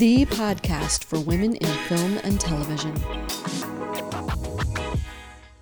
the podcast for women in film and television.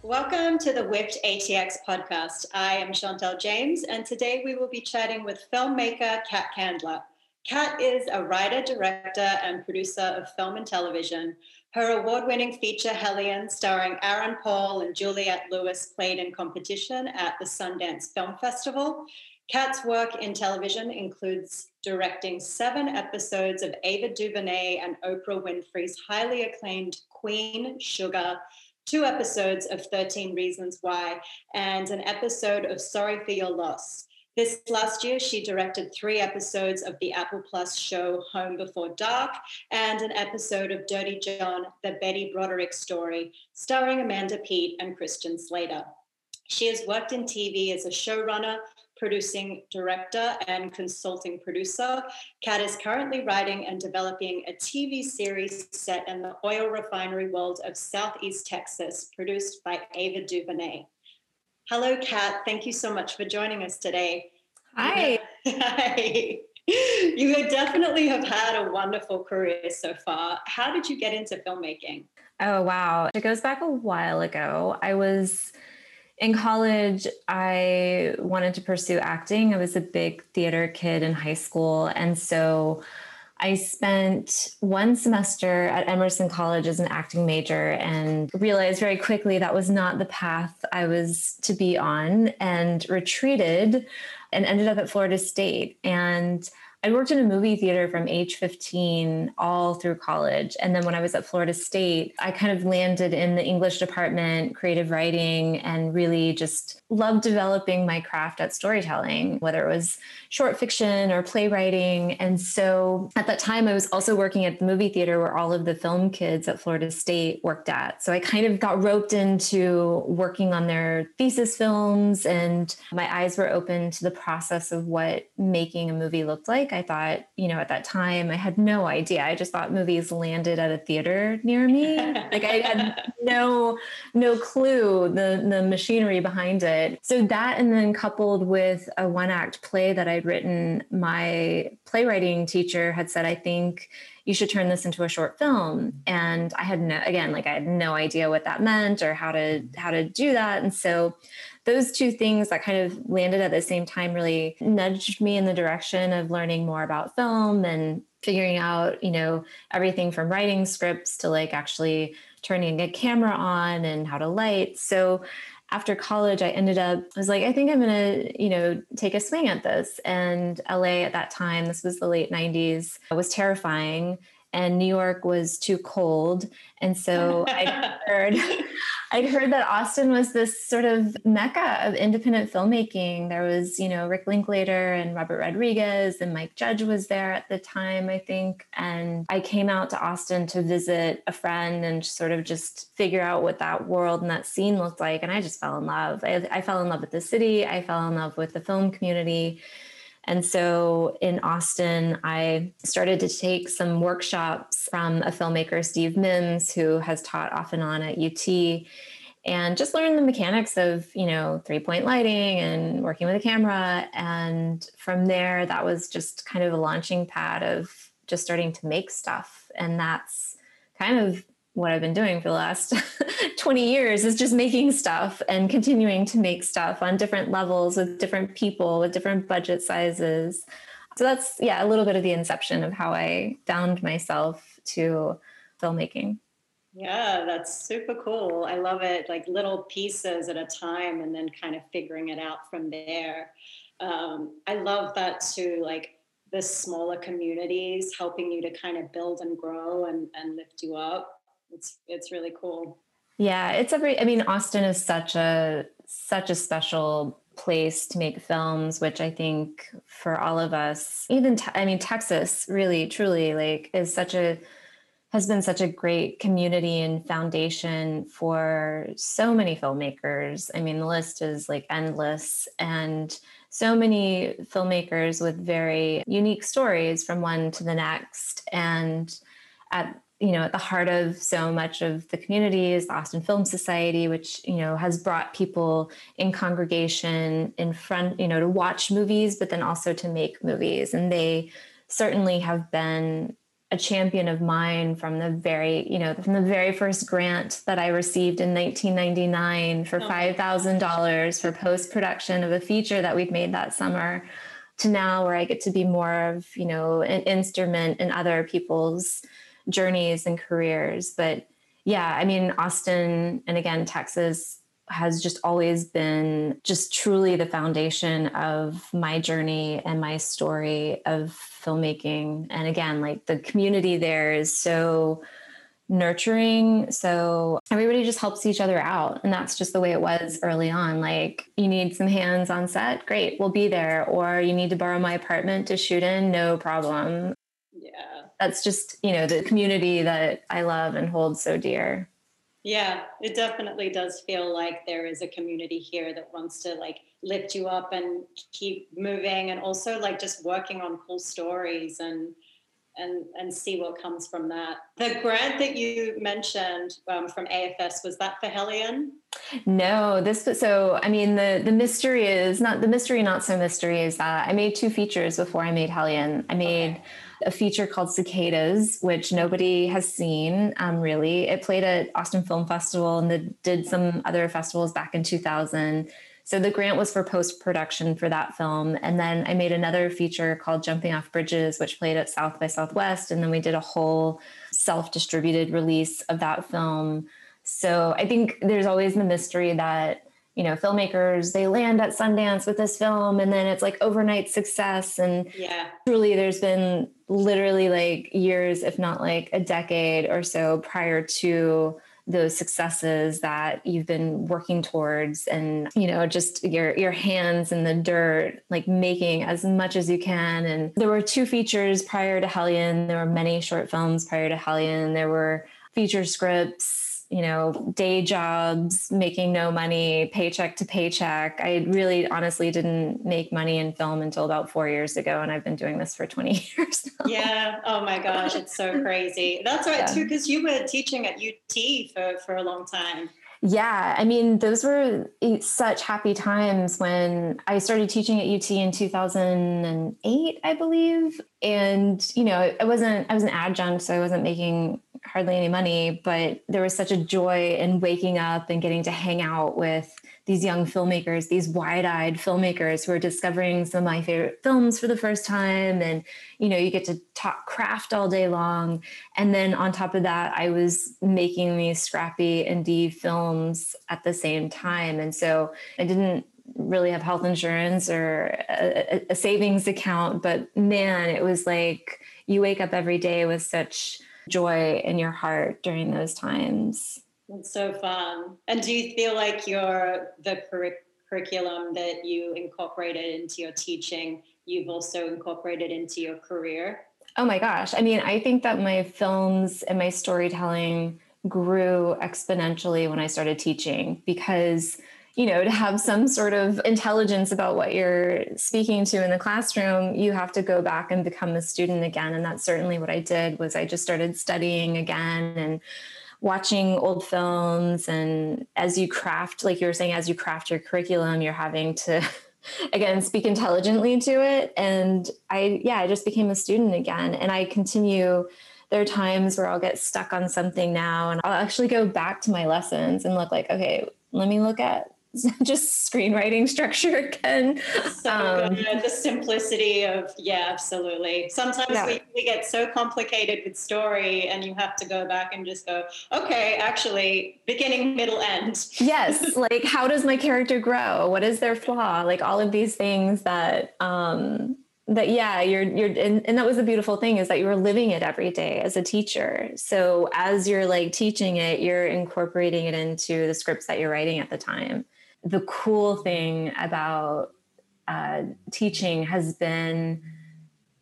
Welcome to the WIFT ATX podcast. I am Chantel James, and today we will be chatting with filmmaker Kat Candler. Kat is a writer, director, and producer of film and television. Her award winning feature Hellion, starring Aaron Paul and Juliette Lewis, played in competition at the Sundance Film Festival. Kat's work in television includes directing seven episodes of Ava DuVernay and Oprah Winfrey's highly acclaimed Queen Sugar, two episodes of 13 Reasons Why, and an episode of Sorry for Your Loss. This last year, she directed three episodes of the Apple Plus show Home Before Dark and an episode of Dirty John, the Betty Broderick story, starring Amanda Peet and Christian Slater. She has worked in TV as a showrunner, producing director, and consulting producer. Kat is currently writing and developing a TV series set in the oil refinery world of Southeast Texas, produced by Ava DuVernay. Hello, Kat. Thank you so much for joining us today. Hi. Hi. You definitely have had a wonderful career so far. How did you get into filmmaking? Oh, wow. It goes back a while ago. I was in college, I wanted to pursue acting. I was a big theater kid in high school. And so I spent one semester at Emerson College as an acting major and realized very quickly that was not the path I was to be on and retreated and ended up at Florida State. And I worked in a movie theater from age 15 all through college. And then when I was at Florida State, I kind of landed in the English department, creative writing, and really just loved developing my craft at storytelling, whether it was short fiction or playwriting. And so at that time, I was also working at the movie theater where all of the film kids at Florida State worked at. So I kind of got roped into working on their thesis films, and my eyes were open to the process of what making a movie looked like. I thought, you know, at that time, I had no idea. I just thought movies landed at a theater near me. like I had no no clue the the machinery behind it. So that, and then coupled with a one act play that I'd written, my playwriting teacher had said, I think you should turn this into a short film and i had no again like i had no idea what that meant or how to how to do that and so those two things that kind of landed at the same time really nudged me in the direction of learning more about film and figuring out, you know, everything from writing scripts to like actually turning a camera on and how to light. So after college, I ended up, I was like, I think I'm going to, you know, take a swing at this. And LA at that time, this was the late 90s, was terrifying and New York was too cold. And so I'd heard, I'd heard that Austin was this sort of mecca of independent filmmaking. There was, you know, Rick Linklater and Robert Rodriguez and Mike Judge was there at the time, I think. And I came out to Austin to visit a friend and sort of just figure out what that world and that scene looked like. And I just fell in love. I, I fell in love with the city. I fell in love with the film community. And so in Austin, I started to take some workshops from a filmmaker, Steve Mims, who has taught off and on at UT and just learn the mechanics of you know three point lighting and working with a camera. And from there that was just kind of a launching pad of just starting to make stuff. And that's kind of what I've been doing for the last 20 years is just making stuff and continuing to make stuff on different levels with different people with different budget sizes. So that's yeah, a little bit of the inception of how I found myself to filmmaking. Yeah, that's super cool. I love it. Like little pieces at a time and then kind of figuring it out from there. Um, I love that too. Like the smaller communities helping you to kind of build and grow and, and lift you up it's it's really cool. Yeah, it's every. I mean, Austin is such a such a special place to make films, which I think for all of us, even te- I mean, Texas really, truly, like is such a has been such a great community and foundation for so many filmmakers. I mean, the list is like endless and so many filmmakers with very unique stories from one to the next. And at you know at the heart of so much of the community is the austin film society which you know has brought people in congregation in front you know to watch movies but then also to make movies. And they certainly have been a champion of mine from the very, you know, from the very first grant that I received in 1999 for $5,000 for post production of a feature that we'd made that summer to now where I get to be more of, you know, an instrument in other people's journeys and careers. But yeah, I mean, Austin and again, Texas has just always been just truly the foundation of my journey and my story of filmmaking. And again, like the community there is so nurturing. So everybody just helps each other out. And that's just the way it was early on. Like, you need some hands on set? Great, we'll be there. Or you need to borrow my apartment to shoot in? No problem. Yeah. That's just, you know, the community that I love and hold so dear. Yeah, it definitely does feel like there is a community here that wants to like lift you up and keep moving and also like just working on cool stories and and and see what comes from that. The grant that you mentioned um, from AFS was that for Hellion? No, this was so. I mean, the the mystery is not the mystery. Not so mystery is that I made two features before I made Hellion. I made. Okay a feature called Cicadas, which nobody has seen um, really. It played at Austin Film Festival and the, did some other festivals back in 2000. So the grant was for post production for that film. And then I made another feature called Jumping Off Bridges, which played at South by Southwest. And then we did a whole self distributed release of that film. So I think there's always the mystery that you know filmmakers they land at sundance with this film and then it's like overnight success and yeah. truly there's been literally like years if not like a decade or so prior to those successes that you've been working towards and you know just your your hands in the dirt like making as much as you can and there were two features prior to Hellion. There were many short films prior to Hellion. There were feature scripts you know, day jobs, making no money, paycheck to paycheck. I really honestly didn't make money in film until about four years ago. And I've been doing this for 20 years now. Yeah. Oh my gosh. It's so crazy. That's right, yeah. too, because you were teaching at UT for, for a long time. Yeah, I mean, those were such happy times when I started teaching at UT in 2008, I believe. And, you know, I wasn't, I was an adjunct, so I wasn't making hardly any money, but there was such a joy in waking up and getting to hang out with these young filmmakers, these wide-eyed filmmakers who are discovering some of my favorite films for the first time. And, you know, you get to talk craft all day long. And then on top of that, I was making these scrappy indie films at the same time. And so I didn't really have health insurance or a, a savings account, but man, it was like you wake up every day with such joy in your heart during those times. It's so fun. And do you feel like your the curriculum that you incorporated into your teaching, you've also incorporated into your career? Oh my gosh. I mean, I think that my films and my storytelling grew exponentially when I started teaching because you know, to have some sort of intelligence about what you're speaking to in the classroom, you have to go back and become a student again. And that's certainly what I did was I just started studying again and watching old films. And as you craft, like you were saying, as you craft your curriculum, you're having to again speak intelligently to it. And I, yeah, I just became a student again. And I continue there are times where I'll get stuck on something now and I'll actually go back to my lessons and look like, okay, let me look at just screenwriting structure again. So um, good. The simplicity of, yeah, absolutely. Sometimes yeah. we, we get so complicated with story and you have to go back and just go, okay, actually, beginning, middle, end. yes. Like, how does my character grow? What is their flaw? Like, all of these things that, um, that yeah you're you're and, and that was the beautiful thing is that you were living it every day as a teacher so as you're like teaching it you're incorporating it into the scripts that you're writing at the time the cool thing about uh, teaching has been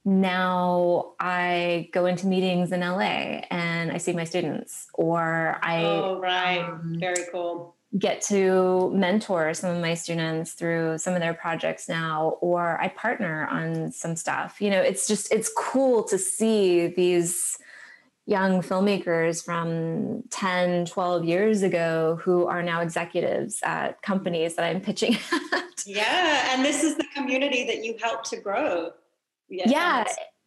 now I go into meetings in LA and I see my students, or I oh right, um, very cool. Get to mentor some of my students through some of their projects now, or I partner on some stuff. You know, it's just it's cool to see these young filmmakers from 10, 12 years ago who are now executives at companies that I'm pitching at. Yeah. And this is the community that you helped to grow. Yeah. yeah.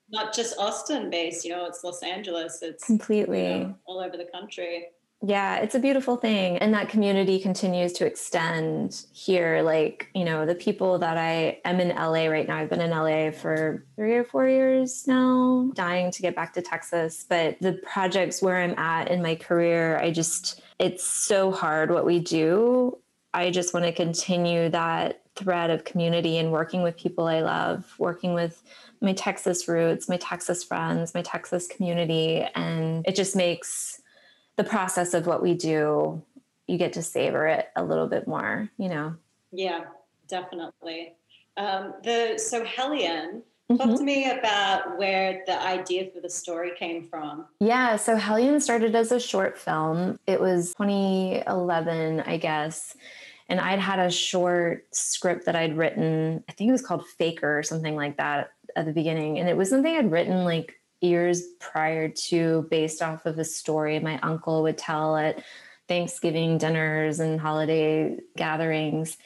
not just Austin based, you know, it's Los Angeles, it's completely you know, all over the country. Yeah, it's a beautiful thing. And that community continues to extend here. Like, you know, the people that I am in LA right now, I've been in LA for three or four years now, dying to get back to Texas. But the projects where I'm at in my career, I just, it's so hard what we do. I just want to continue that thread of community and working with people I love, working with my Texas roots, my Texas friends, my Texas community. And it just makes, the process of what we do, you get to savor it a little bit more, you know? Yeah, definitely. Um, the so Hellion, mm-hmm. talk to me about where the idea for the story came from. Yeah, so Hellion started as a short film. It was 2011, I guess. And I'd had a short script that I'd written, I think it was called Faker or something like that at the beginning. And it was something I'd written like years prior to based off of a story my uncle would tell at Thanksgiving dinners and holiday gatherings.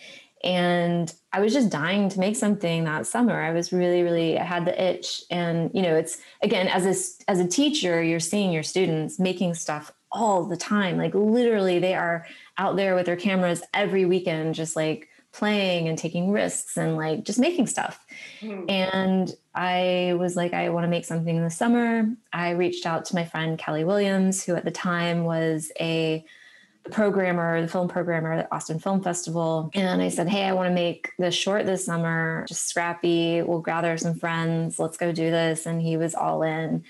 And I was just dying to make something that summer. I was really, really, I had the itch. And, you know, it's again, as a, as a teacher, you're seeing your students making stuff all the time. Like literally, they are out there with their cameras every weekend, just like playing and taking risks and like just making stuff. Mm. And I was like, I want to make something in the summer. I reached out to my friend Kelly Williams, who at the time was a programmer, the film programmer at Austin Film Festival. And I said, Hey, I want to make this short this summer, just scrappy. We'll gather some friends. Let's go do this. And he was all in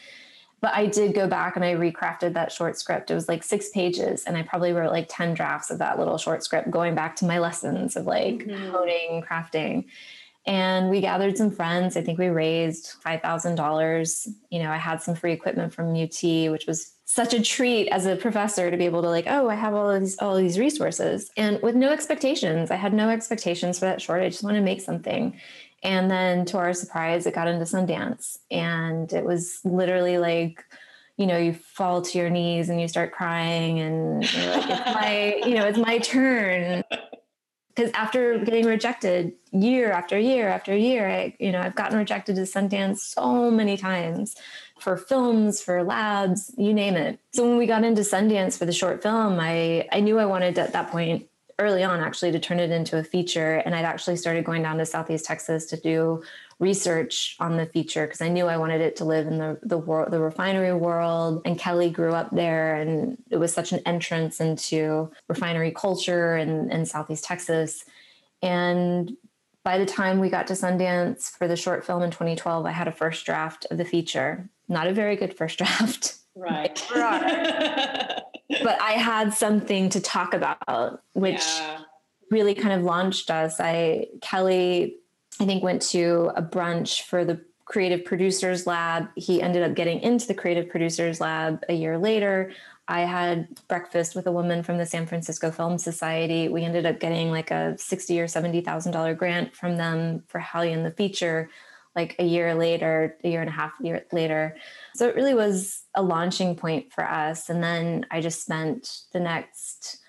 but I did go back and I recrafted that short script. It was like six pages, and I probably wrote like 10 drafts of that little short script, going back to my lessons of like mm-hmm. honing, crafting. And we gathered some friends. I think we raised $5,000. You know, I had some free equipment from UT, which was such a treat as a professor to be able to like, oh, I have all of these all of these resources. And with no expectations. I had no expectations for that short. I just want to make something. And then to our surprise, it got into Sundance. And it was literally like, you know, you fall to your knees and you start crying and you're like, it's my, you know, it's my turn. Because after getting rejected year after year after year, I, you know, I've gotten rejected to Sundance so many times for films, for labs, you name it. So when we got into Sundance for the short film, I, I knew I wanted at that point early on actually to turn it into a feature. And i'd actually started going down to southeast texas to do research on the feature because i knew i wanted it to live in the the world the refinery world. And kelly grew up there and it was such an entrance into refinery culture in, in southeast texas. And by the time we got to sundance for the short film in 2012 i had a first draft of the feature. Not a very good first draft right but I had something to talk about, which yeah. really kind of launched us. I Kelly, I think, went to a brunch for the creative producers lab. He ended up getting into the creative producers lab a year later. I had breakfast with a woman from the San Francisco Film Society. We ended up getting like a sixty or seventy thousand dollar grant from them for Hellion the feature, like a year later, a year and a half year later. So it really was a launching point for us. And then I just spent the next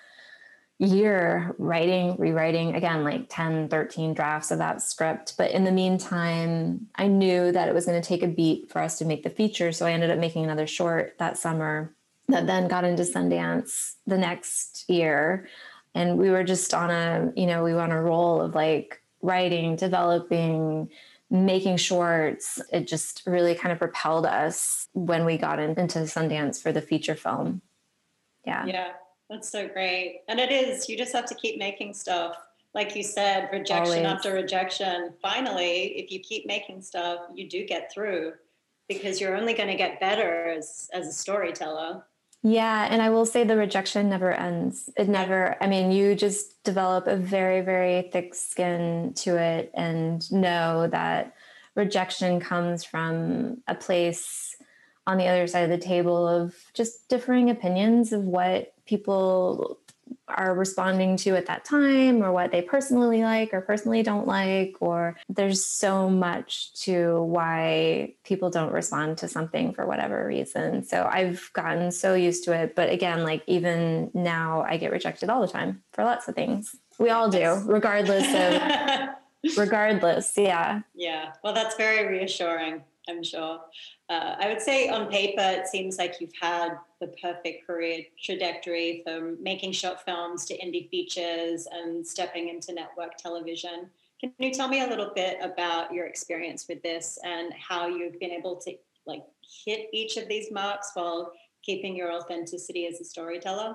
year writing, rewriting again, like 10, 13 drafts of that script. But in the meantime, I knew that it was going to take a beat for us to make the feature. So I ended up making another short that summer that then got into Sundance the next year. And we were just on a, you know, we were on a roll of like writing, developing, making shorts, it just really kind of propelled us when we got in, into Sundance for the feature film. Yeah. Yeah, that's so great. And it is, you just have to keep making stuff. Like you said, rejection Always. after rejection. Finally, if you keep making stuff, you do get through because you're only going to get better as, as a storyteller. Yeah, and I will say the rejection never ends. It never, I mean, you just develop a very, very thick skin to it and know that rejection comes from a place on the other side of the table of just differing opinions of what people are responding to at that time or what they personally like or personally don't like or there's so much to why people don't respond to something for whatever reason. So i've gotten so used to it but again like even now i get rejected all the time for lots of things. We all do regardless of regardless yeah. Yeah. Well that's very reassuring I'm sure. Uh, I would say on paper, it seems like you've had the perfect career trajectory from making short films to indie features and stepping into network television. Can you tell me a little bit about your experience with this and how you've been able to like hit each of these marks while keeping your authenticity as a storyteller?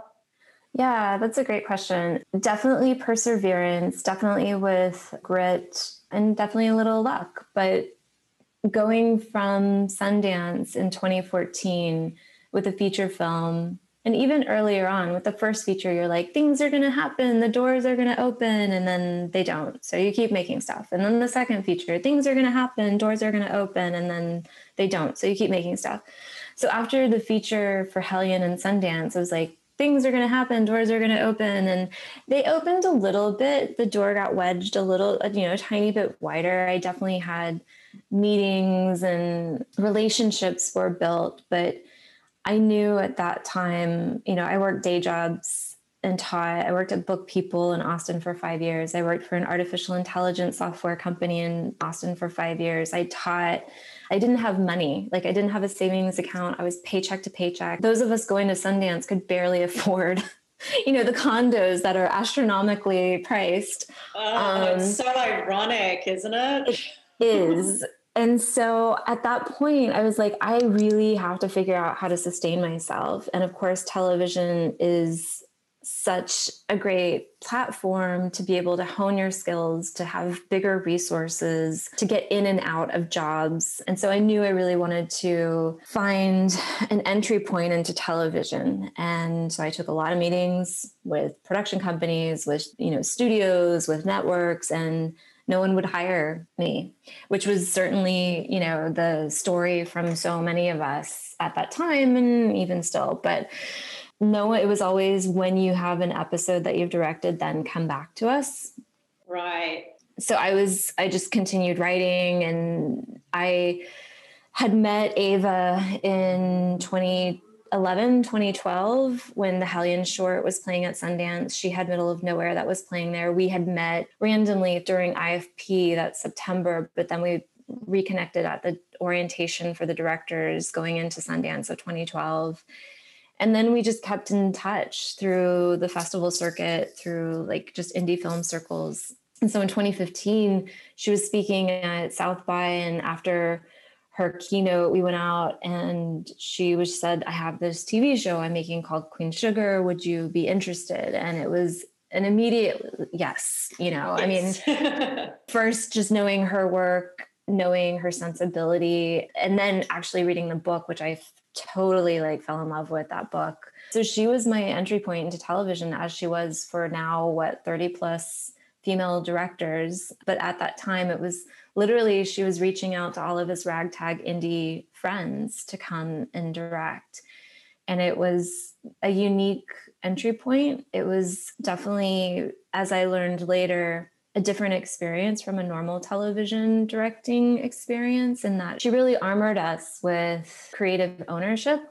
Yeah, that's a great question. Definitely perseverance, definitely with grit, and definitely a little luck. But going from Sundance in 2014 with a feature film, and even earlier on with the first feature, you're like, things are going to happen, the doors are going to open, and then they don't. So you keep making stuff. And then the second feature, things are going to happen, doors are going to open, and then they don't. So you keep making stuff. So after the feature for Hellion and Sundance, I was like, things are going to happen doors are going to open and they opened a little bit the door got wedged a little you know a tiny bit wider i definitely had meetings and relationships were built but i knew at that time you know i worked day jobs and taught i worked at book people in austin for five years i worked for an artificial intelligence software company in austin for five years i taught I didn't have money. Like I didn't have a savings account. I was paycheck to paycheck. Those of us going to Sundance could barely afford you know the condos that are astronomically priced oh, um, it's so ironic isn't it it Mm-hmm. is and so at that point i was like i really have to figure out how to sustain myself and of course television is such a great platform to be able to hone your skills, to have bigger resources, to get in and out of jobs. And so I knew I really wanted to find an entry point into television. And so I took a lot of meetings with production companies, with, you know, studios, with networks and no one would hire me, which was certainly, you know, the story from so many of us at that time and even still. But no, it was always when you have an episode that you've directed, then come back to us. Right. So I was, I just continued writing and I had met Ava in 2011, 2012, when the Hellion short was playing at Sundance. She had Middle of Nowhere that was playing there. We had met randomly during IFP that September, but then we reconnected at the orientation for the directors going into Sundance of 2012 and then we just kept in touch through the festival circuit through like just indie film circles and so in 2015 she was speaking at south by and after her keynote we went out and she was said i have this tv show i'm making called queen sugar would you be interested and it was an immediate yes you know yes. i mean first just knowing her work knowing her sensibility and then actually reading the book which i totally like fell in love with that book. So she was my entry point into television as she was for now what 30 plus female directors, but at that time it was literally she was reaching out to all of his ragtag indie friends to come and direct. And it was a unique entry point. It was definitely as I learned later a different experience from a normal television directing experience in that she really armored us with creative ownership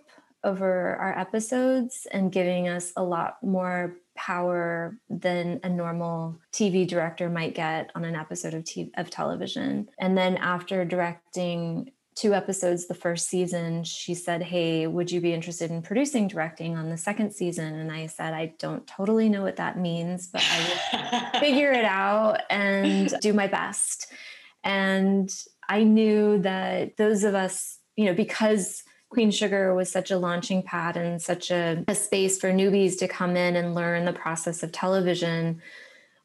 over our episodes and giving us a lot more power than a normal TV director might get on an episode of, TV, of television. And then after directing two episodes the first season, she said, Hey, would you be interested in producing directing on the second season? And I said, I don't totally know what that means, but I will figure it out and do my best. And I knew that those of us, you know, because Queen Sugar was such a launching pad and such a, a space for newbies to come in and learn the process of television.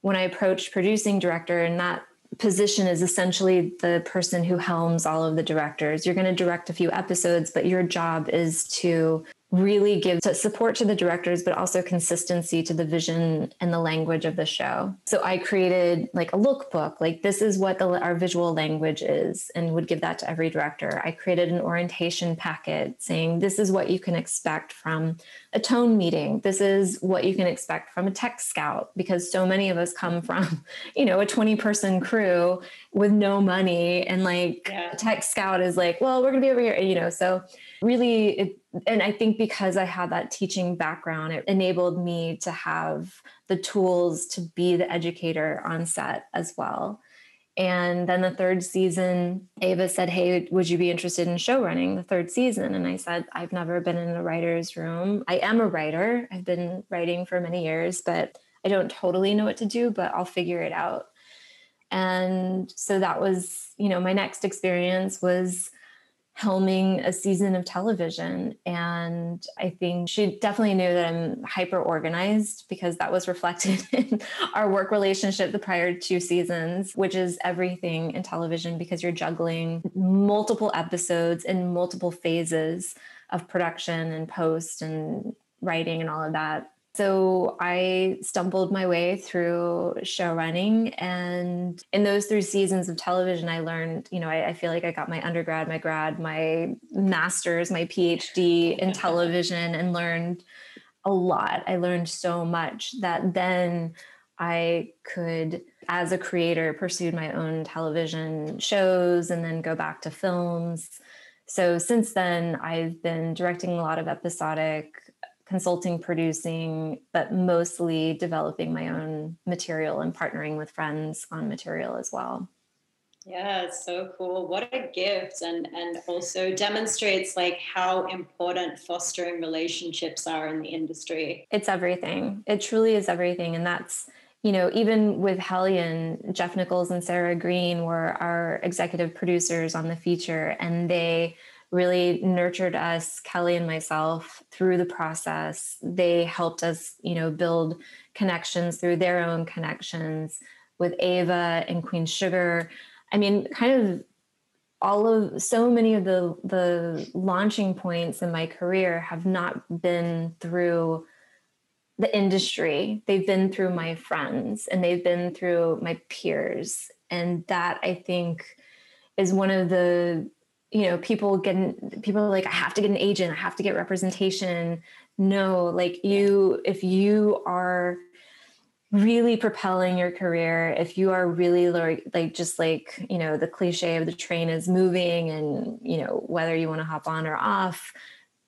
When I approached producing director, and that position is essentially the person who helms all of the directors. You're going to direct a few episodes, but your job is to really give support to the directors but also consistency to the vision and the language of the show. So i created like a lookbook like this is what the, our visual language is and would give that to every director. I created an orientation packet saying this is what you can expect from a tone meeting. This is what you can expect from a tech scout because so many of us come from you know a 20 person crew with no money. And like yeah. tech scout is like well we're going to be over here you know? So really it, and i think because i had that teaching background it enabled me to have the tools to be the educator on set as well And then the third season, Ava said, Hey, would you be interested in show running the third season? And I said, I've never been in a writer's room. I am a writer. I've been writing for many years, but I don't totally know what to do, but I'll figure it out. And so that was, you know, my next experience was helming a season of television. And I think she definitely knew that I'm hyper organized because that was reflected in our work relationship the prior two seasons, which is everything in television because you're juggling multiple episodes in multiple phases of production and post and writing and all of that. So I stumbled my way through show running. And in those three seasons of television, I learned, you know, I, I, feel like I got my undergrad, my grad, my master's, my PhD in television and learned a lot. I learned so much that then I could, as a creator, pursue my own television shows and then go back to films. So since then, I've been directing a lot of episodic consulting, producing, but mostly developing my own material and partnering with friends on material as well. Yeah, so cool. What a gift and and also demonstrates like how important fostering relationships are in the industry. It's everything. It truly is everything and that's you know, even with Hellion, Jeff Nichols and Sarah Green were our executive producers on the feature and they really nurtured us, Kelly and myself, through the process. They helped us, you know, build connections through their own connections with Ava and Queen Sugar. I mean, kind of all of so many of the the launching points in my career have not been through the industry. They've been through my friends and they've been through my peers. And that I think is one of the you know people get people are like i have to get an agent. I have to get representation. No like you if you are really propelling your career if you are really like, just like you know the cliche of the train is moving and you know whether you want to hop on or off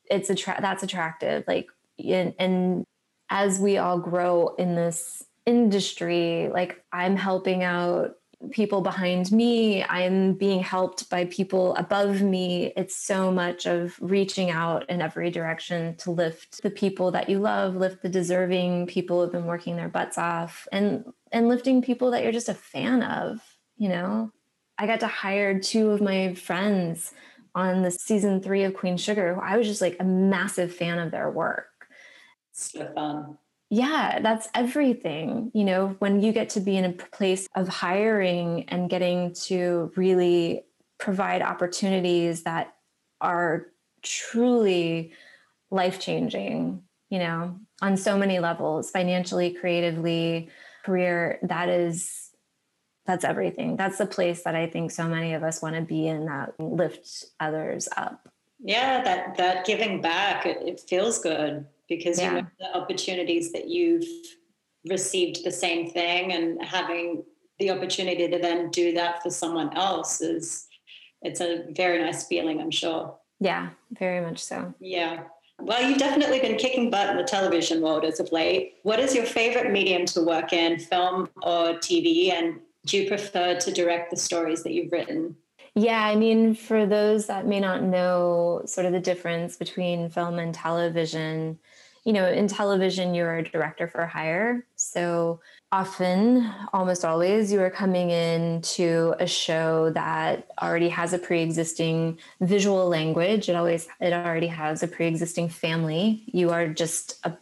it's a tra- that's attractive. Like and, and as we all grow in this industry like i'm helping out people behind me. I'm being helped by people above me. It's so much of reaching out in every direction to lift the people that you love lift the deserving people who've been working their butts off and and lifting people that you're just a fan of you know? I got to hire two of my friends on the season three of queen sugar i was just like a massive fan of their work. So fun yeah, that's everything. You know, when you get to be in a place of hiring and getting to really provide opportunities that are truly life changing, you know, on so many levels, financially, creatively, career, that is that's everything. That's the place that I think so many of us want to be in that lift others up. Yeah, that that giving back, it, it feels good because yeah. you know the opportunities that you've received the same thing and having the opportunity to then do that for someone else is it's a very nice feeling i'm sure. Yeah very much so. Yeah. Well you've definitely been kicking butt in the television world as of late. What is your favorite medium to work in film or tv and do you prefer to direct the stories that you've written? Yeah, I mean, for those that may not know sort of the difference between film and television, you know, in television, you're a director for hire. So often, almost always, you are coming into a show that already has a pre-existing visual language. It always it already has a pre-existing family. You are just a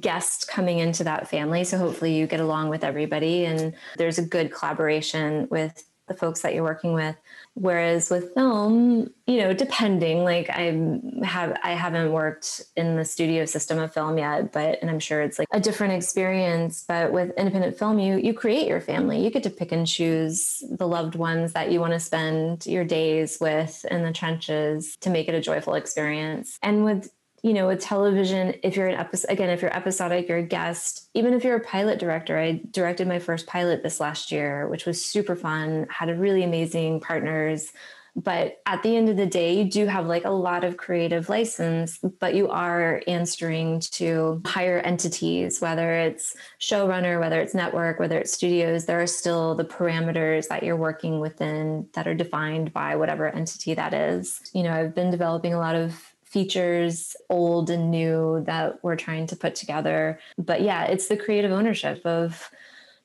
guest coming into that family. So hopefully you get along with everybody and there's a good collaboration with the folks that you're working with. Whereas with film, you know, depending, like I have, I haven't worked in the studio system of film yet, but and I'm sure it's like a different experience. But with independent film, you you create your family. You get to pick and choose the loved ones that you want to spend your days with in the trenches to make it a joyful experience. And with you know, with television, if you're an episode, again, if you're episodic, you're a guest, even if you're a pilot director, I directed my first pilot this last year, which was super fun, had a really amazing partners, But at the end of the day, you do have like a lot of creative license, but you are answering to higher entities, whether it's showrunner, whether it's network, whether it's studios, there are still the parameters that you're working within that are defined by whatever entity that is. You know, I've been developing a lot of features, old and new, that we're trying to put together. But yeah, it's the creative ownership of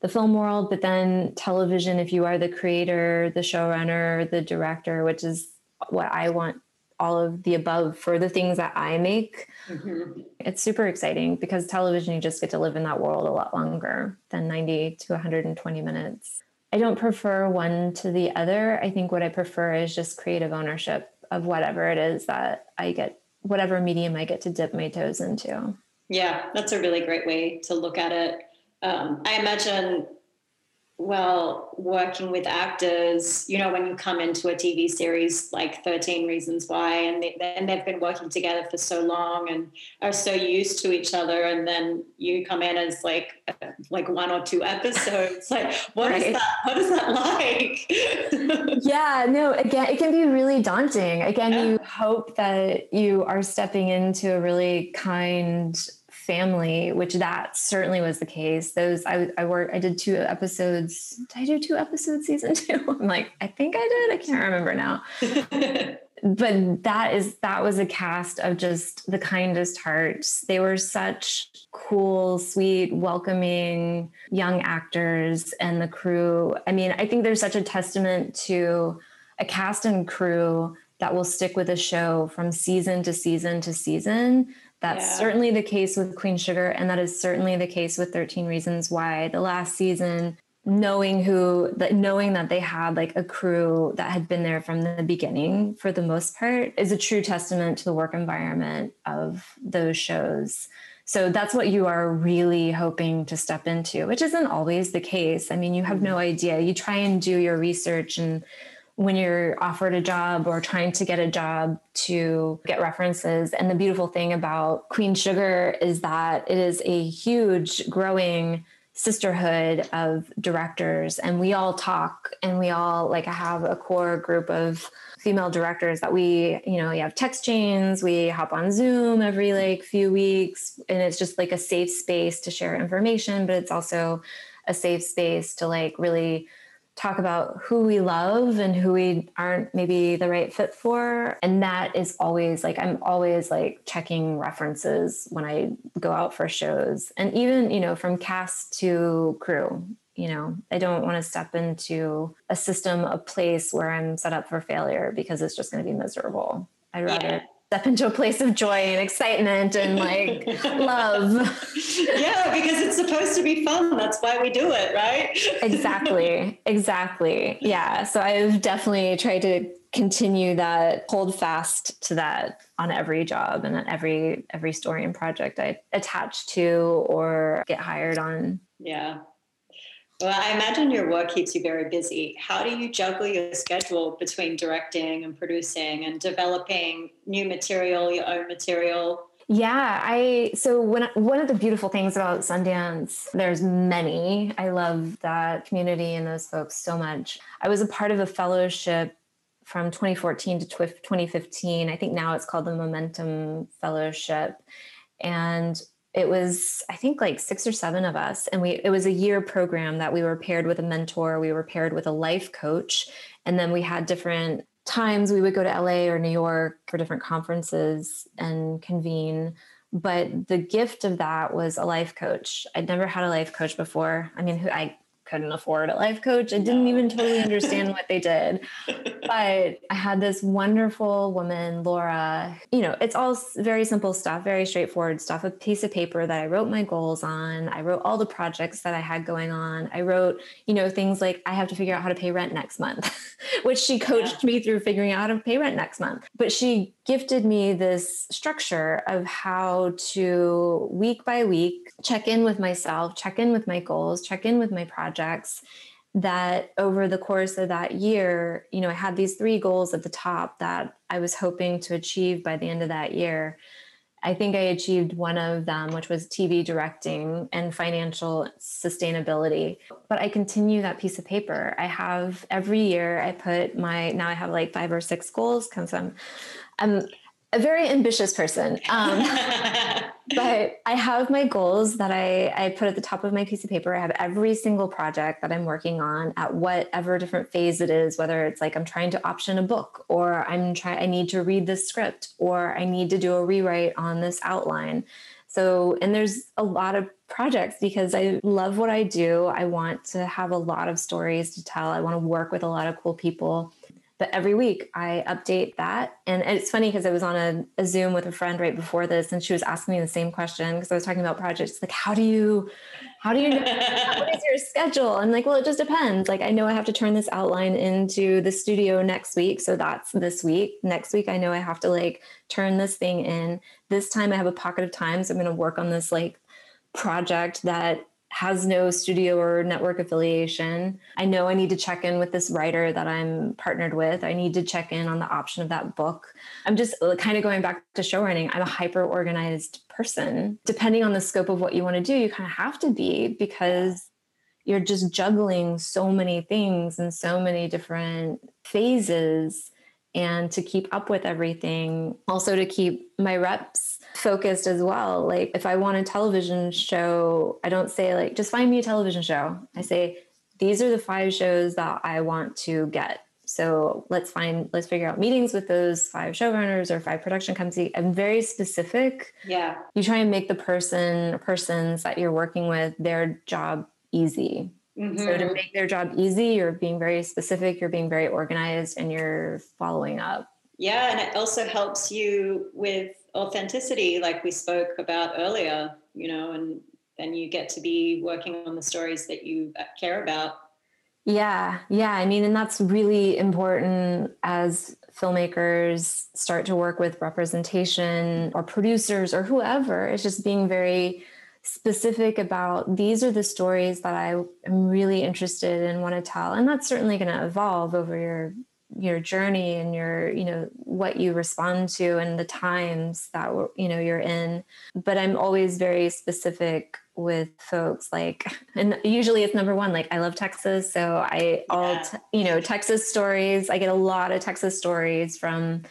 the film world, but then television, if you are the creator, the showrunner, the director, which is what I want all of the above for the things that I make. Mm-hmm. It's super exciting because television, you just get to live in that world a lot longer than 90 to 120 minutes. I don't prefer one to the other. I think what I prefer is just creative ownership of whatever it is that I get, whatever medium I get to dip my toes into. Yeah, that's a really great way to look at it um, I imagine, well, working with actors, you know, when you come into a TV series like 13 Reasons Why, and, they, and they've been working together for so long and are so used to each other, and then you come in as like uh, like one or two episodes. Like, what right. is that? What is that like? yeah, no. Again, it can be really daunting. Again, yeah. you hope that you are stepping into a really kind family, which that certainly was the case. Those I I worked I did two episodes. Did I do two episodes season two? I'm like, I think I did. I can't remember now. but that is that was a cast of just the kindest hearts. They were such cool, sweet, welcoming young actors and the crew. I mean, I think there's such a testament to a cast and crew that will stick with a show from season to season to season that's yeah. certainly the case with Queen Sugar, and that is certainly the case with 13 Reasons Why. The last season, knowing who that knowing that they had like a crew that had been there from the beginning for the most part is a true testament to the work environment of those shows. So that's what you are really hoping to step into, which isn't always the case. I mean, you have mm-hmm. no idea. You try and do your research and when you're offered a job or trying to get a job to get references. And the beautiful thing about Queen Sugar is that it is a huge growing sisterhood of directors and we all talk and we all like I have a core group of female directors that we you know we have text chains we hop on zoom every like few weeks and it's just like a safe space to share information but it's also a safe space to like really talk about who we love and who we aren't maybe the right fit for. And that is always like, I'm always like checking references when I go out for shows. And even, you know, from cast to crew, you know, I don't want to step into a system, a place where I'm set up for failure because it's just going to be miserable. I'd rather yeah step into a place of joy and excitement and like love. Yeah, because it's supposed to be fun. That's why we do it, right? exactly. Exactly. Yeah. So I've definitely tried to continue that hold fast to that on every job and at every every story and project I attach to or get hired on. Yeah. Well, I imagine your work keeps you very busy. How do you juggle your schedule between directing and producing and developing new material, your own material? Yeah, I so when one of the beautiful things about Sundance, there's many. I love that community and those folks so much. I was a part of a fellowship from 2014 to 2015. I think now it's called the Momentum Fellowship. And it was i think like six or seven of us and we it was a year program that we were paired with a mentor we were paired with a life coach and then we had different times. We would go to la or new york for different conferences and convene but the gift of that was a life coach. I'd never had a life coach before. I mean who i couldn't afford a life coach. I didn't even totally understand what they did. But I had this wonderful woman, Laura. You know, it's all very simple stuff, very straightforward stuff. A piece of paper that I wrote my goals on. I wrote all the projects that I had going on. I wrote, you know, things like I have to figure out how to pay rent next month, which she coached yeah. me through figuring out how to pay rent next month. But she gifted me this structure of how to week by week check in with myself, check in with my goals, check in with my projects. That over the course of that year, you know, I had these three goals at the top that I was hoping to achieve by the end of that year. I think I achieved one of them, which was TV directing and financial sustainability. But I continue that piece of paper. I have every year I put my now I have like five or six goals because I'm I'm a very ambitious person. Um, but I have my goals that I, I put at the top of my piece of paper. I have every single project that I'm working on at whatever different phase it is, whether it's like I'm trying to option a book or I'm trying, I need to read this script or I need to do a rewrite on this outline. So, and there's a lot of projects because I love what I do. I want to have a lot of stories to tell. I want to work with a lot of cool people but every week I update that. And it's funny because I was on a, a, Zoom with a friend right before this, and she was asking me the same question because I was talking about projects. Like, how do you, how do you know, what is your schedule? I'm like, well, it just depends. Like, I know I have to turn this outline into the studio next week. So that's this week. Next week, I know I have to like turn this thing in. This time I have a pocket of time. So I'm going to work on this like project that has no studio or network affiliation. I know I need to check in with this writer that I'm partnered with. I need to check in on the option of that book. I'm just uh, kind of going back to show running. I'm a hyper organized person. Depending on the scope of what you want to do, you kind of have to be because you're just juggling so many things and so many different phases and to keep up with everything. Also, to keep my reps focused as well. Like, if I want a television show, I don't say, like, just find me a television show. I say, these are the five shows that I want to get. So let's find, let's figure out meetings with those five showrunners or five production companies. I'm very specific. Yeah. You try and make the person, persons that you're working with, their job easy. Mm-hmm. So to mm-hmm. make their job easy, you're being very specific, you're being very organized, and you're following up. Yeah, and it also helps you with authenticity, like we spoke about earlier, you know, and then you get to be working on the stories that you uh, care about. Yeah, yeah. I mean, and that's really important as filmmakers start to work with representation or producers or whoever. It's just being very specific about these are the stories that I am really interested in want to tell. And that's certainly going to evolve over your your journey and your you know what you respond to and the times that you know you're in but i'm always very specific with folks like and usually it's number one like i love texas so i all yeah. you know texas stories i get a lot of texas stories from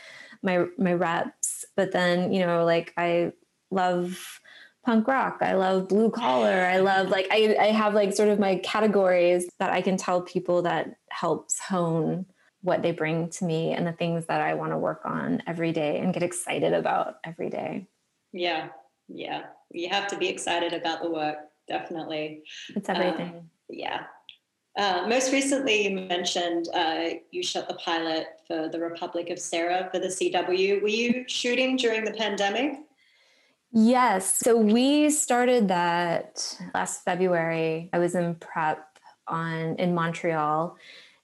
my my reps but then you know like i love punk rock. I love blue collar. I love like I, I have like sort of my categories that I can tell people that helps hone what they bring to me and the things that I want to work on every day and get excited about every day. Yeah. Yeah. You have to be excited about the work, definitely. It's everything. Um, yeah. Uh, most recently, you mentioned uh, you shot the pilot for The Republic of Sarah for the CW. Were you shooting during the pandemic? Yes. So we started that last February. I was in prep on in Montreal.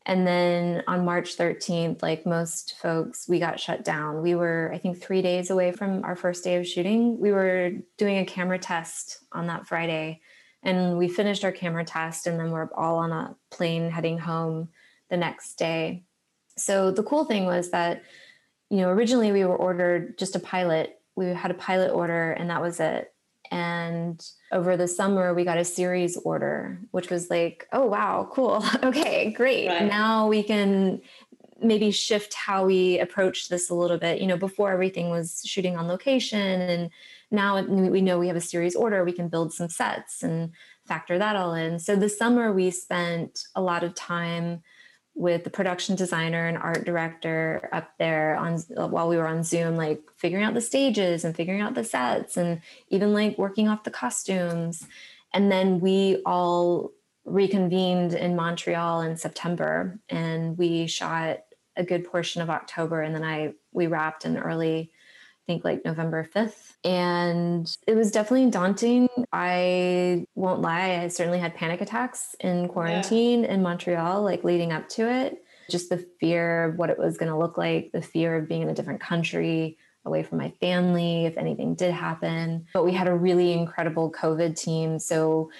And then on March 13th, like most folks, we got shut down. We were, I think, three days away from our first day of shooting. We were doing a camera test on that Friday, and we finished our camera test, and then we're all on a plane heading home the next day. So the cool thing was that, you know, originally we were ordered just a pilot we had a pilot order and that was it. And over the summer we got a series order which was like oh wow cool. Okay great. Right. now we can maybe shift how we approach this a little bit. You know before everything was shooting on location and now we know we have a series order we can build some sets and factor that all in. So the summer we spent a lot of time with the production designer and art director up there on while we were on Zoom, like figuring out the stages and figuring out the sets and even like working off the costumes. And then we all reconvened in Montreal in September and we shot a good portion of October and then I we wrapped in early think like November 5th. And it was definitely daunting. I won't lie, I certainly had panic attacks in quarantine yeah. in Montreal, like leading up to it. Just the fear of what it was going to look like, the fear of being in a different country, away from my family, if anything did happen. But we had a really incredible COVID team. So,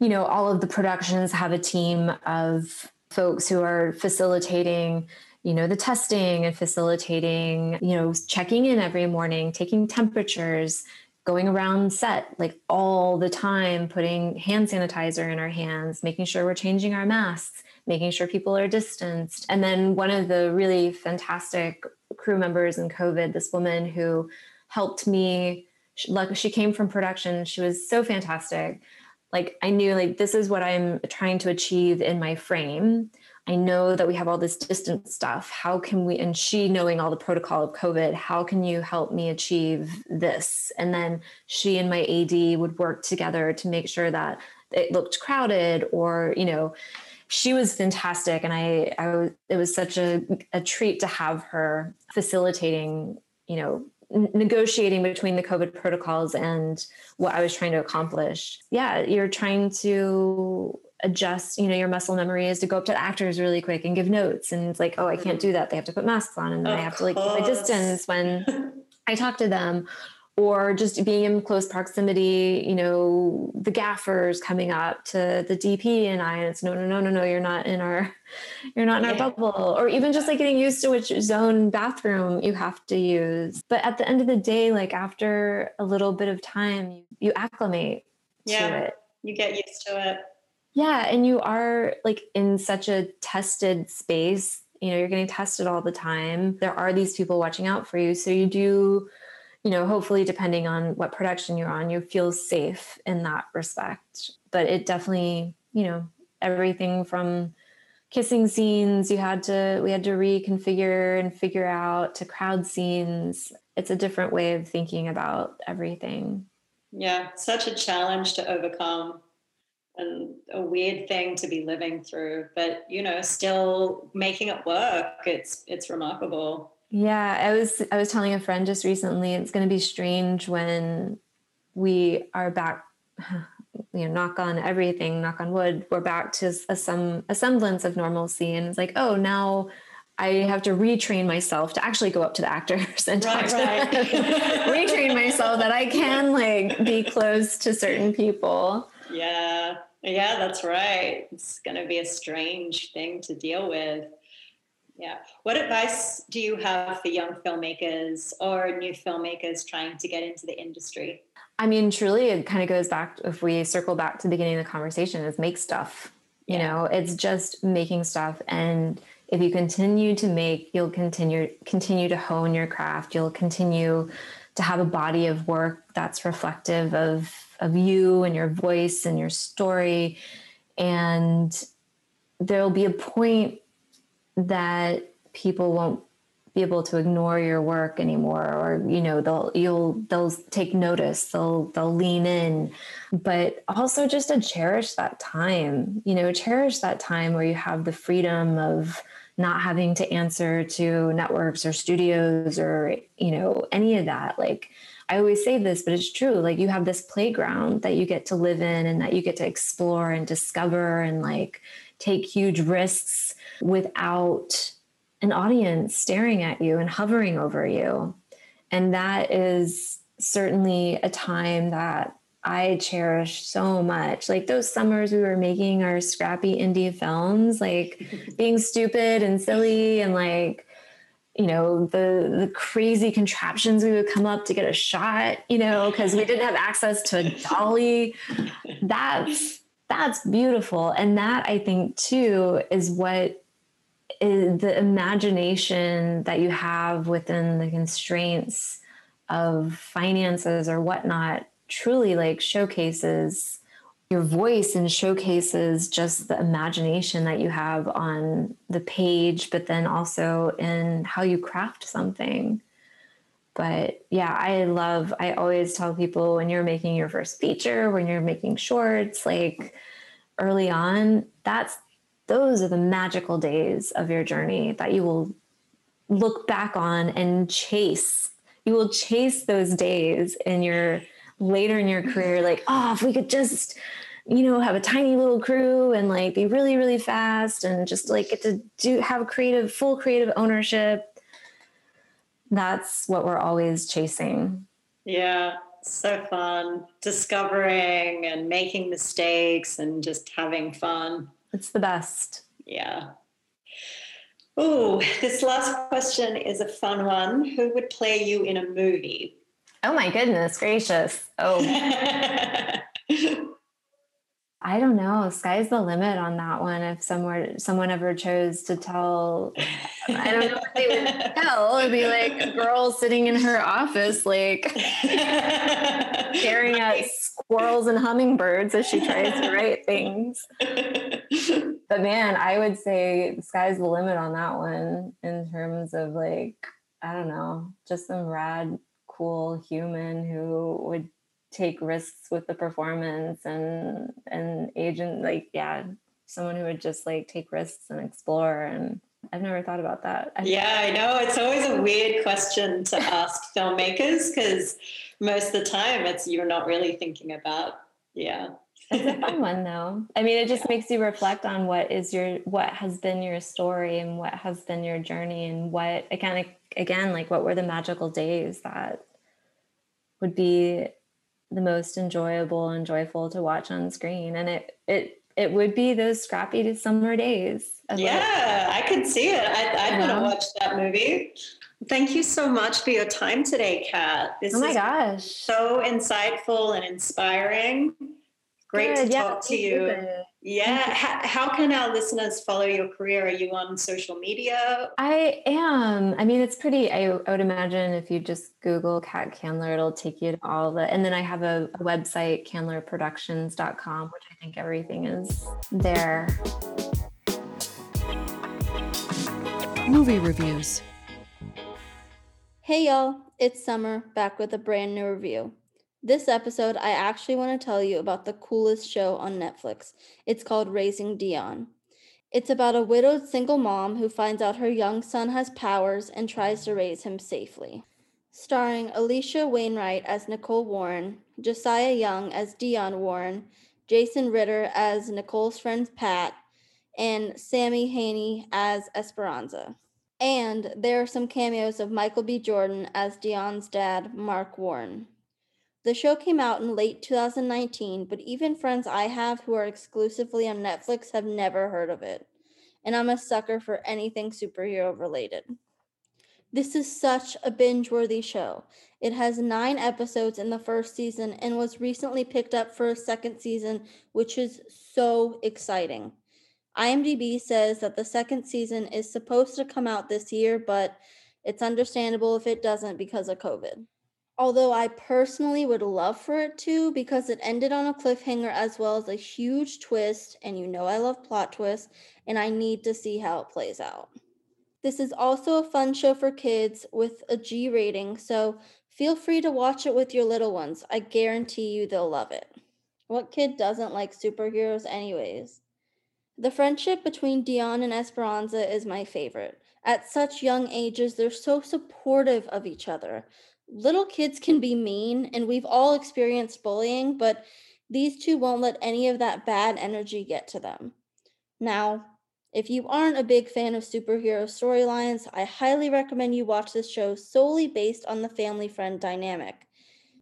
you know, all of the productions have a team of folks who are facilitating you know the testing and facilitating you know checking in every morning taking temperatures going around set like all the time putting hand sanitizer in our hands making sure we're changing our masks making sure people are distanced. And then one of the really fantastic crew members in covid this woman who helped me she, like she came from production. She was so fantastic. Like i knew like this is what i'm trying to achieve in my frame I know that we have all this distant stuff. How can we, and she knowing all the protocol of COVID, how can you help me achieve this? And then she and my AD would work together to make sure that it looked crowded or, you know, she was fantastic. And I, I was, it was such a, a treat to have her facilitating, you know, negotiating between the COVID protocols and what I was trying to accomplish. Yeah, you're trying to adjust you know your muscle memory is to go up to the actors really quick and give notes. And it's like oh i can't mm-hmm. do that. They have to put masks on and i have to like keep my distance when i talk to them. Or just being in close proximity you know the gaffers coming up to the dp and i and it's no no no no no you're not in our you're not in our bubble. Or even just like getting used to which zone bathroom you have to use. But at the end of the day like after a little bit of time you, you acclimate yeah, to it. You get used to it yeah. And you are like in such a tested space, you know, you're getting tested all the time. There are these people watching out for you. So you do, you know, hopefully, depending on what production you're on, you feel safe in that respect. But it definitely, you know, everything from kissing scenes you had to we had to reconfigure and figure out to crowd scenes it's a different way of thinking about everything yeah such a challenge to overcome and a weird thing to be living through but you know still making it work it's it's remarkable yeah i was i was telling a friend just recently it's going to be strange when we are back you know knock on everything knock on wood we're back to a, some a semblance of normalcy and it's like oh now I have to retrain myself to actually go up to the actors and talk right. to them. retrain myself that I can like be close to certain people. Yeah. Yeah, that's right. It's going to be a strange thing to deal with. Yeah. What advice do you have for young filmmakers or new filmmakers trying to get into the industry? I mean, truly, it kind of goes back, if we circle back to the beginning of the conversation, is make stuff. You yeah. know, it's just making stuff. And if you continue to make, you'll continue continue to hone your craft. You'll continue to have a body of work that's reflective of of you and your voice and your story. And there'll be a point that people won't be able to ignore your work anymore or you know they'll you'll they'll take notice they'll they'll lean in. But also just to cherish that time you know cherish that time where you have the freedom of not having to answer to networks or studios or you know any of that. Like I always say this, but it's true. Like you have this playground that you get to live in and that you get to explore and discover and like take huge risks without an audience staring at you and hovering over you. And that is certainly a time that I cherish so much. Like those summers we were making our scrappy indie films, like being stupid and silly and like you know the the crazy contraptions we would come up to get a shot you know because we didn't have access to a dolly. That's that's beautiful. And that i think too is what is the imagination that you have within the constraints of finances or whatnot truly like showcases your voice and showcases just the imagination that you have on the page, but then also in how you craft something. But yeah, I love, I always tell people when you're making your first feature, when you're making shorts, like early on, that's those are the magical days of your journey that you will look back on and chase. You will chase those days in your later in your career, like, oh, if we could just you know, have a tiny little crew and like be really, really fast and just like get to do have creative, full creative ownership. That's what we're always chasing. Yeah, so fun. Discovering and making mistakes and just having fun. It's the best. Yeah. Oh, this last question is a fun one. Who would play you in a movie? Oh my goodness gracious. Oh. I don't know. Sky's the limit on that one. If someone someone ever chose to tell, I don't know what they would tell. It'd be like a girl sitting in her office, like staring at squirrels and hummingbirds as she tries to write things. But man, I would say the sky's the limit on that one in terms of like, I don't know, just some rad, cool human who would take risks with the performance and and agent like yeah someone who would just like take risks and explore and I've never thought about that. I yeah, I know. It's always a weird question to ask filmmakers because most of the time it's you're not really thinking about. Yeah. it's a fun one though. I mean, it just yeah. makes you reflect on what is your what has been your story and what has been your journey and what again again like what were the magical days that would be the most enjoyable and joyful to watch on screen. And it it it would be those scrappy summer days yeah i could see it. I, I want to watch that movie. Thank you so much for your time today kat. This oh my gosh. so insightful and inspiring. Great Good. to talk to you yeah. How, how, can our listeners follow your career? Are you on social media? I am. I mean, it's pretty, I, I would imagine if you just Google Kat Candler, it'll take you to all the, and then I have a, a website, candlerproductions.com, which I think everything is there. Movie reviews. Hey y'all, it's Summer back with a brand new review. This episode, I actually want to tell you about the coolest show on Netflix. It's called Raising Dion. It's about a widowed single mom who finds out her young son has powers and tries to raise him safely. Starring Alisha Wainwright as Nicole Warren, Josiah Young as Dion Warren, Jason Ritter as Nicole's friend Pat, and Sammi Haney as Esperanza. And there are some cameos of Michael B. Jordan as Dion's dad, Mark Warren. The show came out in late 2019, but even friends I have who are exclusively on Netflix have never heard of it. And I'm a sucker for anything superhero related. This is such a binge worthy show. It has nine episodes in the first season and was recently picked up for a second season, which is so exciting. IMDb says that the second season is supposed to come out this year, but it's understandable if it doesn't because of COVID although I personally would love for it to because it ended on a cliffhanger as well as a huge twist, and you know I love plot twists, and I need to see how it plays out. This is also a fun show for kids with a G rating, so feel free to watch it with your little ones. I guarantee you they'll love it. What kid doesn't like superheroes, anyways? The friendship between Dion and Esperanza is my favorite. At such young ages, they're so supportive of each other little kids can be mean and we've all experienced bullying, but these two won't let any of that bad energy get to them. Now, if you aren't a big fan of superhero storylines, I highly recommend you watch this show solely based on the family friend dynamic.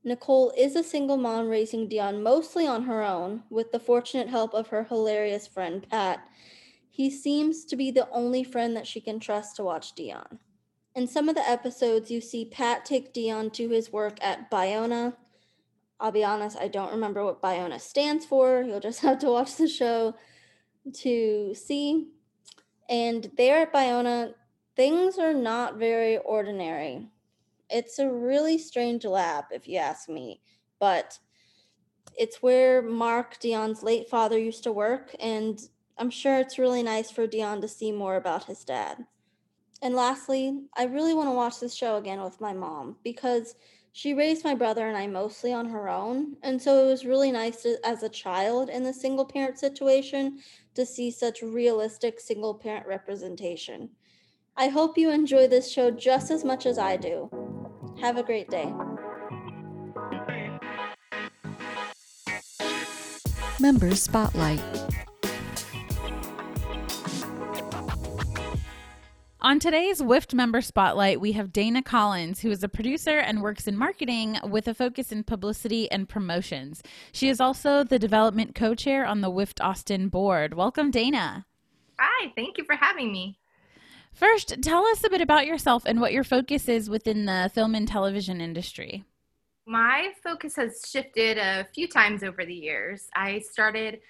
Nicole is a single mom raising Dion mostly on her own, with the fortunate help of her hilarious friend Pat. He seems to be the only friend that she can trust to watch Dion. In some of the episodes, you see Pat take Dion to his work at Biona. I'll be honest, I don't remember what Biona stands for. You'll just have to watch the show to see. And there at Biona, things are not very ordinary. It's a really strange lab, if you ask me, but it's where Mark, Dion's late father, used to work, and I'm sure it's really nice for Dion to see more about his dad. And lastly, I really want to watch this show again with my mom because she raised my brother and I mostly on her own. And so it was really nice to, as a child in the single parent situation to see such realistic single parent representation. I hope you enjoy this show just as much as I do. Have a great day. Member Spotlight. On today's WIFT member spotlight, we have Dana Collins, who is a producer and works in marketing with a focus in publicity and promotions. She is also the development co chair on the WIFT Austin board. Welcome, Dana. Hi, thank you for having me. First, tell us a bit about yourself and what your focus is within the film and television industry. My focus has shifted a few times over the years. I started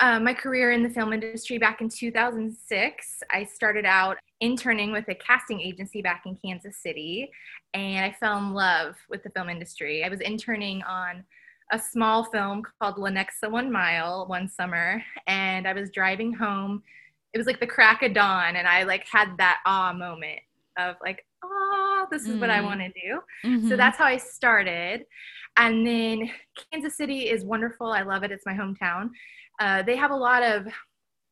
uh, my career in the film industry back in 2006. I started out interning with a casting agency back in Kansas City, and I fell in love with the film industry. I was interning on a small film called Lenexa One Mile one summer, and I was driving home. It was like the crack of dawn, and I like had that awe moment of like, oh, this is mm. what I mm. want to do. Mm-hmm. So that's how I started. And then Kansas City is wonderful. I love it. It's my hometown. Uh, they have a lot of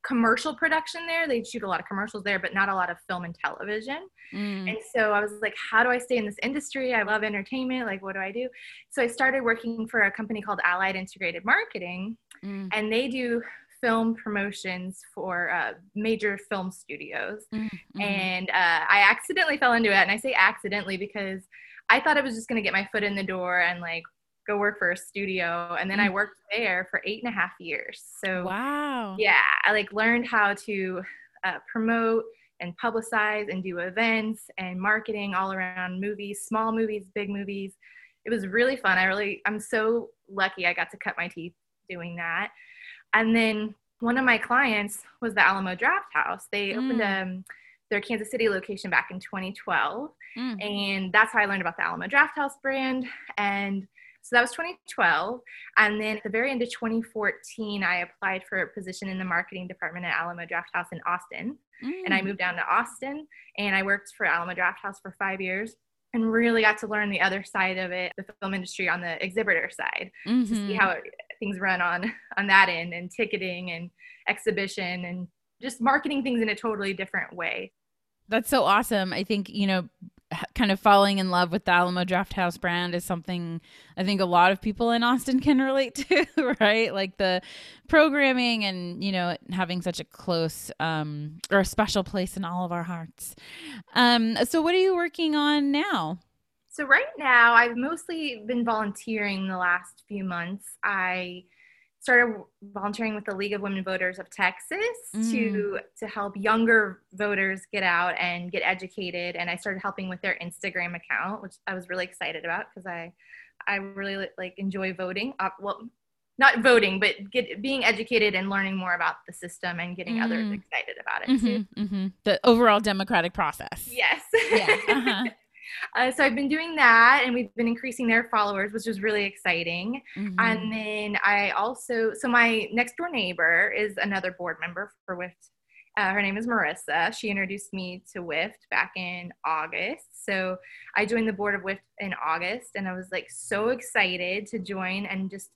commercial production there. They shoot a lot of commercials there, but not a lot of film and television. Mm. And so I was like, how do I stay in this industry? I love entertainment. Like, what do I do? So I started working for a company called Allied Integrated Marketing, mm. and they do film promotions for uh, major film studios. Mm-hmm. And uh, I accidentally fell into it. And I say accidentally because I thought I was just going to get my foot in the door and like go work for a studio and then mm. i worked there for eight and a half years. So wow. yeah i like learned how to uh, promote and publicize and do events and marketing all around movies small movies big movies. It was really fun. I really i'm so lucky i got to cut my teeth doing that. And then one of my clients was the alamo drafthouse they mm. opened um, their kansas city location back in 2012 mm. and that's how i learned about the alamo drafthouse brand. And so that was 2012. And then at the very end of 2014, I applied for a position in the marketing department at Alamo Drafthouse in Austin. Mm. And I mm. moved down to Austin and I worked for Alamo Drafthouse for five years and really got to learn the other side of it, the film industry on the exhibitor side, mm-hmm. to see mm-hmm. how it, things run on on that end and ticketing and exhibition and just marketing things in a totally different way. That's so awesome. I think, you know, kind of falling in love with the Alamo Drafthouse brand is something I think a lot of people in Austin can relate to, right? Like the programming and, you know, having such a close um, or a special place in all of our hearts. Um, so, what are you working on now? So, right now, I've mostly been volunteering the last few months. I started volunteering with the League of Women Voters of Texas mm. to to help younger voters get out and get educated and I started helping with their Instagram account which I was really excited about because I I really like enjoy voting uh, well not voting but get being educated and learning more about the system and getting mm. others excited about it mm-hmm, too mm-hmm. the overall democratic process yes yeah uh-huh. Uh, so I've been doing that, and we've been increasing their followers, which is really exciting. Mm-hmm. And then I also, so my next door neighbor is another board member for WIFT. Uh, her name is Marissa. She introduced me to WIFT back in August. So I joined the board of WIFT in August, and I was like so excited to join and just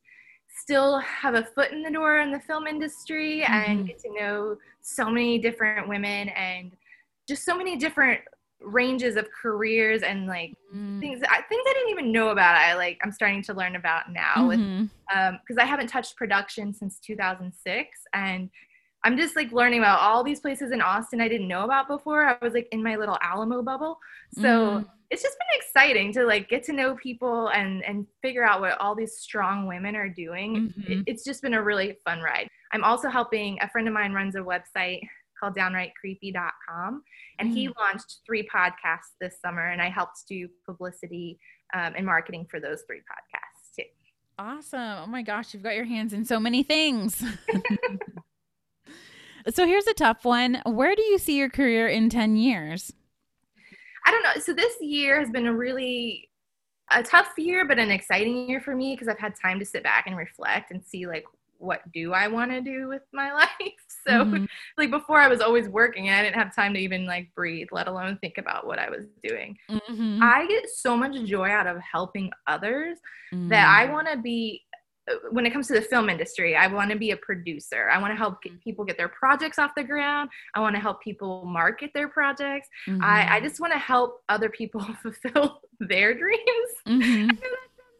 still have a foot in the door in the film industry mm-hmm. and get to know so many different women and just so many different ranges of careers and like mm. things things I didn't even know about. I like I'm starting to learn about now mm-hmm. um because I haven't touched production since 2006 and I'm just like learning about all these places in Austin I didn't know about before. I was like in my little Alamo bubble. So mm. it's just been exciting to like get to know people and and figure out what all these strong women are doing. Mm-hmm. It, it's just been a really fun ride. I'm also helping a friend of mine runs a website called downrightcreepy.com. And mm. he launched three podcasts this summer, and I helped do publicity um, and marketing for those three podcasts too. Awesome. Oh my gosh, you've got your hands in so many things. so here's a tough one. Where do you see your career in 10 years? I don't know. So this year has been a really a tough year, but an exciting year for me because I've had time to sit back and reflect and see like what do I want to do with my life? So mm-hmm. like before I was always working and I didn't have time to even like breathe, let alone think about what I was doing. Mm-hmm. I get so much joy out of helping others mm-hmm. that I mm. want to be uh, when it comes to the film industry, I want to be a producer. I want to help get people get their projects off the ground. I want to help people market their projects. I, I mm-hmm. just want to help other people fulfill their dreams. Mm-hmm.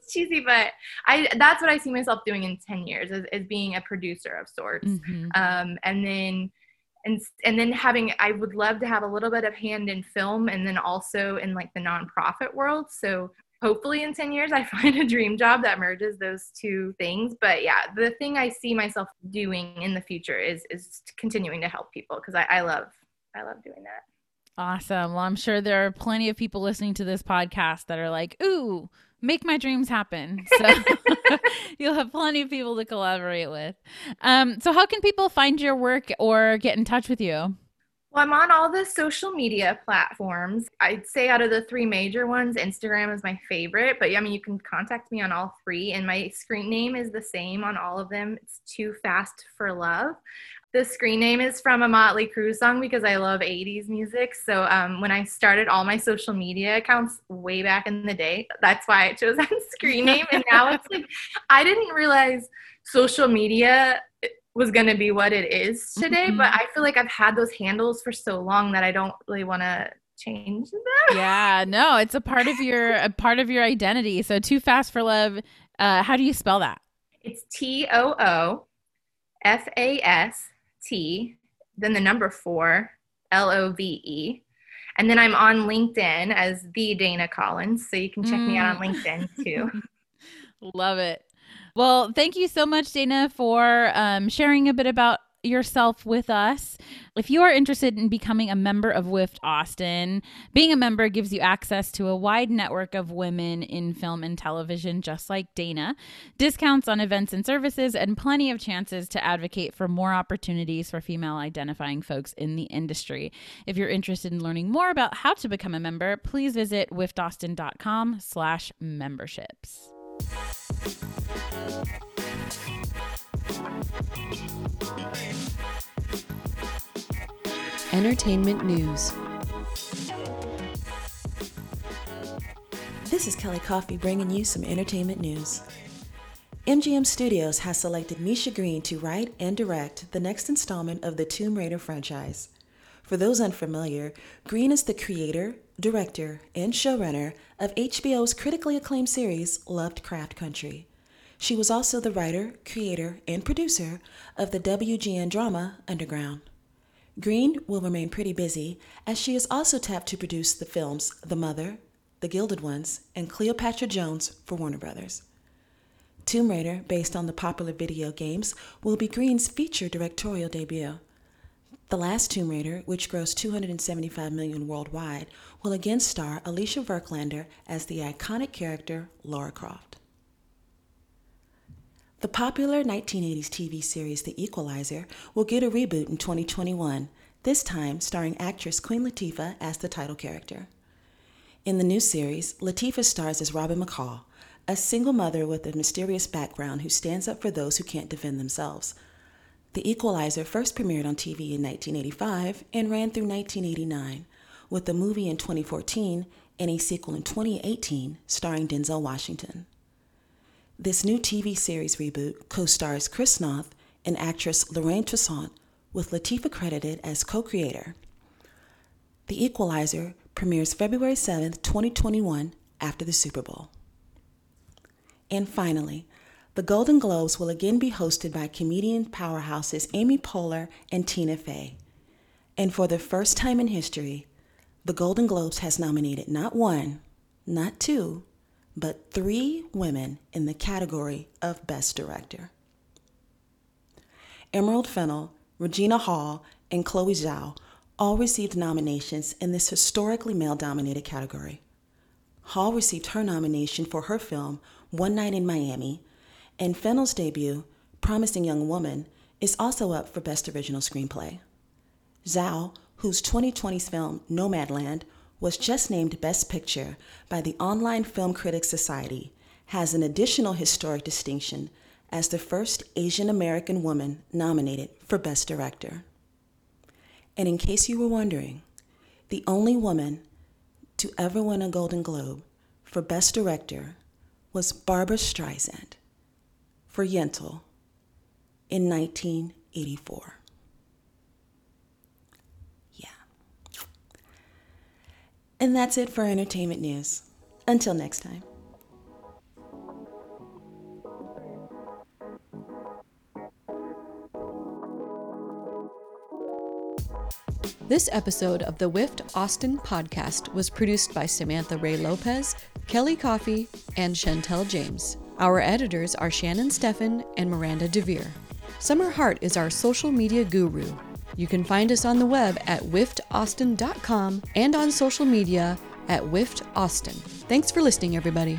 Cheesy, but I that's what I see myself doing in 10 years is, is being a producer of sorts. Mm-hmm. Um, and then and and then having I would love to have a little bit of hand in film and then also in like the nonprofit world. So hopefully in 10 years I find a dream job that merges those two things. But yeah, the thing I see myself doing in the future is is continuing to help people because I, I love I love doing that. Awesome. Well, I'm sure there are plenty of people listening to this podcast that are like, ooh, make my dreams happen. So you'll have plenty of people to collaborate with. Um, so, how can people find your work or get in touch with you? Well, I'm on all the social media platforms. I'd say out of the three major ones, Instagram is my favorite. But yeah, I mean, you can contact me on all three, and my screen name is the same on all of them. It's Too Fast for Love. The screen name is from a Motley Crue song because I love 80s music. So um, when I started all my social media accounts way back in the day, that's why I chose that screen name. And now it's like, I didn't realize social media was going to be what it is today mm-hmm. but i feel like i've had those handles for so long that i don't really want to change them yeah no it's a part of your a part of your identity so too fast for love uh, how do you spell that it's t-o-o f-a-s-t then the number four l-o-v-e and then i'm on linkedin as the dana collins so you can check mm. me out on mm. linkedin too love it well, thank you so much, Dana, for um, sharing a bit about yourself with us. If you are interested in becoming a member of WIFT Austin, being a member gives you access to a wide network of women in film and television, just like Dana, discounts on events and services, and plenty of chances to advocate for more opportunities for female identifying folks in the industry. If you're interested in learning more about how to become a member, please visit wiftaustin.com slash memberships. Entertainment news. This is Kelly Coffey bringing you some entertainment news. MGM Studios has selected Misha Green to write and direct the next installment of the Tomb Raider franchise. For those unfamiliar, Green is the creator, director, and showrunner of HBO's critically acclaimed series Lovecraft Country. She was also the writer, creator, and producer of the WGN drama Underground. Green will remain pretty busy as she is also tapped to produce the films The Mother, The Gilded Ones, and Cleopatra Jones for Warner Brothers. Tomb Raider, based on the popular video games, will be Green's feature directorial debut. The last Tomb Raider, which grossed 275 million worldwide, will again star Alicia Vikander as the iconic character Lara Croft. The popular 1980s TV series The Equalizer will get a reboot in 2021, this time starring actress Queen Latifah as the title character. In the new series, Latifah stars as Robin McCall, a single mother with a mysterious background who stands up for those who can't defend themselves. The Equalizer first premiered on TV in 1985 and ran through 1989, with a movie in 2014 and a sequel in 2018 starring Denzel Washington. This new TV series reboot co stars Chris Noth and actress Lorraine Toussaint, with Latifah credited as co creator. The Equalizer premieres February 7, 2021, after the Super Bowl. And finally, the Golden Globes will again be hosted by comedian powerhouses Amy Poehler and Tina Fey. And for the first time in history, the Golden Globes has nominated not one, not two, but three women in the category of Best Director. Emerald Fennell, Regina Hall, and Chloe Zhao all received nominations in this historically male dominated category. Hall received her nomination for her film One Night in Miami, and Fennell's debut, Promising Young Woman, is also up for Best Original Screenplay. Zhao, whose 2020's film Nomadland was just named Best Picture by the Online Film Critics Society, has an additional historic distinction as the first Asian American woman nominated for Best Director. And in case you were wondering, the only woman to ever win a Golden Globe for Best Director was Barbra Streisand for Yentl in 1984. And that's it for entertainment news. Until next time. This episode of the WIFT Austin podcast was produced by Samantha Ray Lopez, Kelly Coffey, and Chantel James. Our editors are Shannon Steffen and Miranda DeVere. Summer Hart is our social media guru. You can find us on the web at wiftaustin.com and on social media at wiftaustin. Thanks for listening, everybody.